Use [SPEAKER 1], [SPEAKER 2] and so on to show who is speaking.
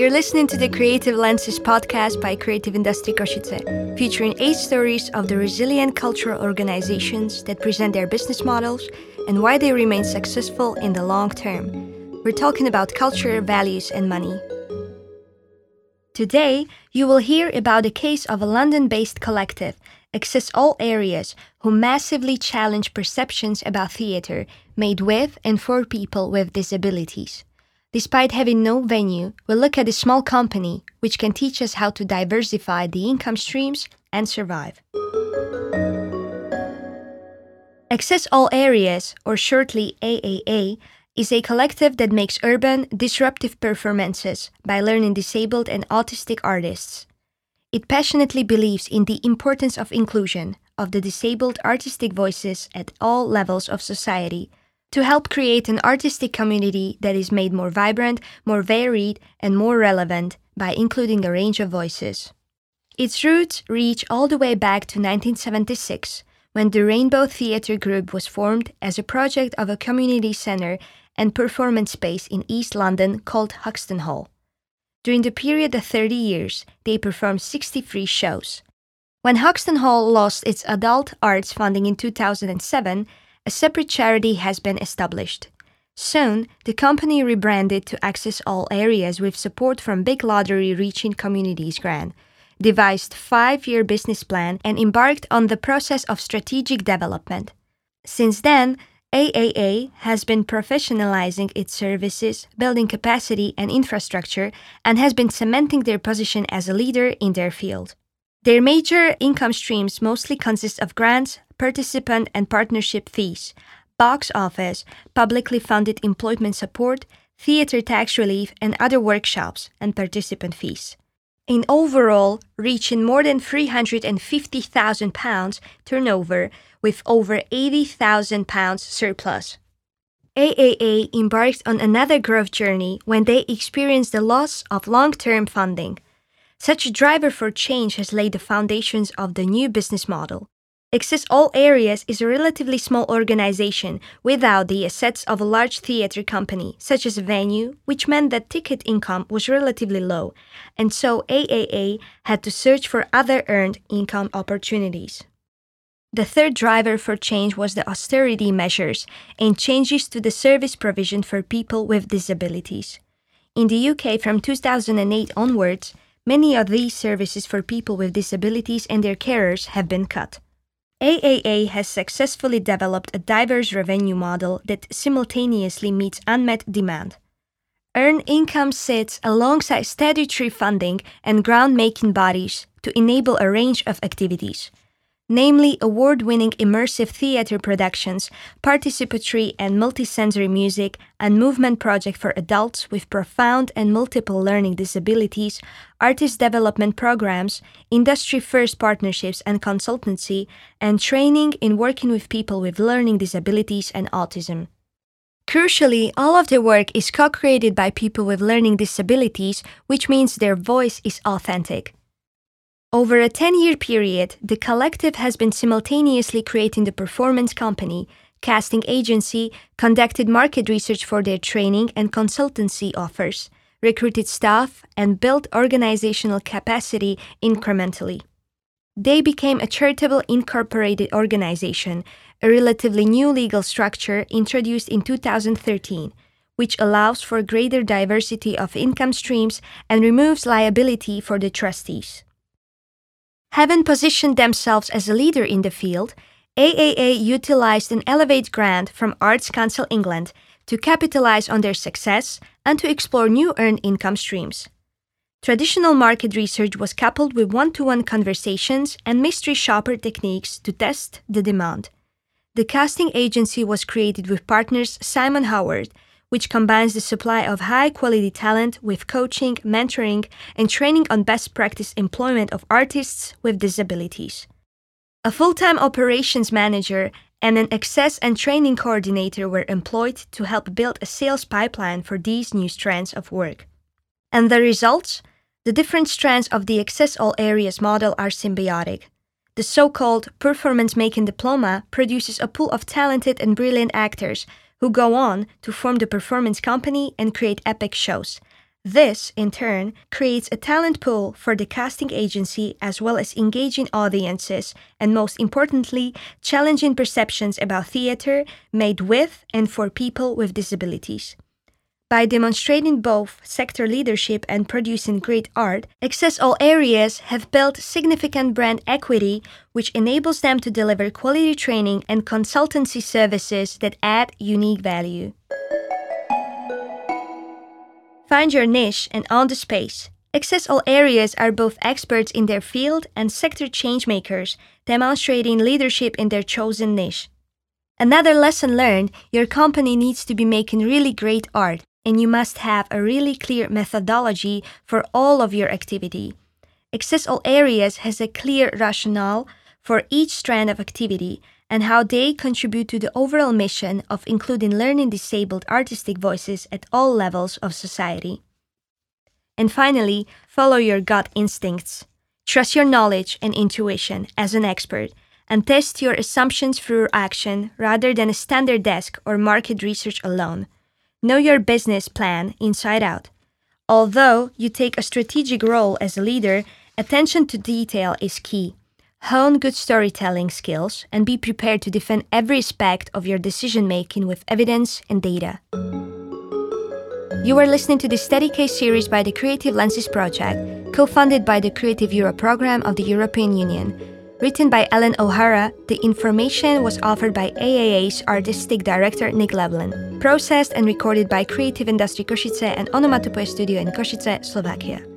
[SPEAKER 1] You're listening to the Creative Lenses podcast by Creative Industry Košice, featuring eight stories of the resilient cultural organizations that present their business models and why they remain successful in the long term. We're talking about culture, values, and money. Today, you will hear about the case of a London based collective, Access All Areas, who massively challenge perceptions about theatre made with and for people with disabilities. Despite having no venue, we'll look at a small company which can teach us how to diversify the income streams and survive. Access All Areas, or shortly AAA, is a collective that makes urban, disruptive performances by learning disabled and autistic artists. It passionately believes in the importance of inclusion of the disabled artistic voices at all levels of society to help create an artistic community that is made more vibrant, more varied, and more relevant by including a range of voices. Its roots reach all the way back to 1976, when the Rainbow Theatre Group was formed as a project of a community centre and performance space in East London called Hoxton Hall. During the period of 30 years, they performed 63 shows. When Hoxton Hall lost its adult arts funding in 2007, a separate charity has been established. Soon, the company rebranded to Access All Areas with support from Big Lottery Reaching Communities Grant, devised five-year business plan and embarked on the process of strategic development. Since then, AAA has been professionalizing its services, building capacity and infrastructure, and has been cementing their position as a leader in their field. Their major income streams mostly consist of grants, participant and partnership fees, box office, publicly funded employment support, theatre tax relief, and other workshops and participant fees. In overall, reaching more than £350,000 turnover with over £80,000 surplus. AAA embarked on another growth journey when they experienced the loss of long term funding. Such a driver for change has laid the foundations of the new business model. Access All Areas is a relatively small organization without the assets of a large theater company, such as a venue, which meant that ticket income was relatively low, and so AAA had to search for other earned income opportunities. The third driver for change was the austerity measures and changes to the service provision for people with disabilities. In the UK from 2008 onwards, many of these services for people with disabilities and their carers have been cut. AAA has successfully developed a diverse revenue model that simultaneously meets unmet demand. Earned income sits alongside statutory funding and grant-making bodies to enable a range of activities namely award winning immersive theater productions, participatory and multisensory music, and movement project for adults with profound and multiple learning disabilities, artist development programs, industry first partnerships and consultancy, and training in working with people with learning disabilities and autism. Crucially, all of the work is co created by people with learning disabilities, which means their voice is authentic. Over a 10 year period, the collective has been simultaneously creating the performance company, casting agency, conducted market research for their training and consultancy offers, recruited staff, and built organizational capacity incrementally. They became a charitable incorporated organization, a relatively new legal structure introduced in 2013, which allows for greater diversity of income streams and removes liability for the trustees. Having positioned themselves as a leader in the field, AAA utilized an Elevate grant from Arts Council England to capitalize on their success and to explore new earned income streams. Traditional market research was coupled with one to one conversations and mystery shopper techniques to test the demand. The casting agency was created with partners Simon Howard which combines the supply of high quality talent with coaching, mentoring, and training on best practice employment of artists with disabilities. A full time operations manager and an access and training coordinator were employed to help build a sales pipeline for these new strands of work. And the results? The different strands of the Access All Areas model are symbiotic. The so called performance making diploma produces a pool of talented and brilliant actors who go on to form the performance company and create epic shows. This, in turn, creates a talent pool for the casting agency as well as engaging audiences and, most importantly, challenging perceptions about theater made with and for people with disabilities. By demonstrating both sector leadership and producing great art, Access All Areas have built significant brand equity, which enables them to deliver quality training and consultancy services that add unique value. Find your niche and own the space. Access All Areas are both experts in their field and sector changemakers, demonstrating leadership in their chosen niche. Another lesson learned your company needs to be making really great art, and you must have a really clear methodology for all of your activity. Access All Areas has a clear rationale for each strand of activity and how they contribute to the overall mission of including learning disabled artistic voices at all levels of society. And finally, follow your gut instincts. Trust your knowledge and intuition as an expert and test your assumptions through action rather than a standard desk or market research alone. Know your business plan inside out. Although you take a strategic role as a leader, attention to detail is key. Hone good storytelling skills and be prepared to defend every aspect of your decision making with evidence and data. You are listening to the Case series by the Creative Lenses Project, co funded by the Creative Europe program of the European Union. Written by Ellen O'Hara, the information was offered by AAA's artistic director Nick Llewellyn. Processed and recorded by Creative Industry Košice and Onomatopoe Studio in Košice, Slovakia.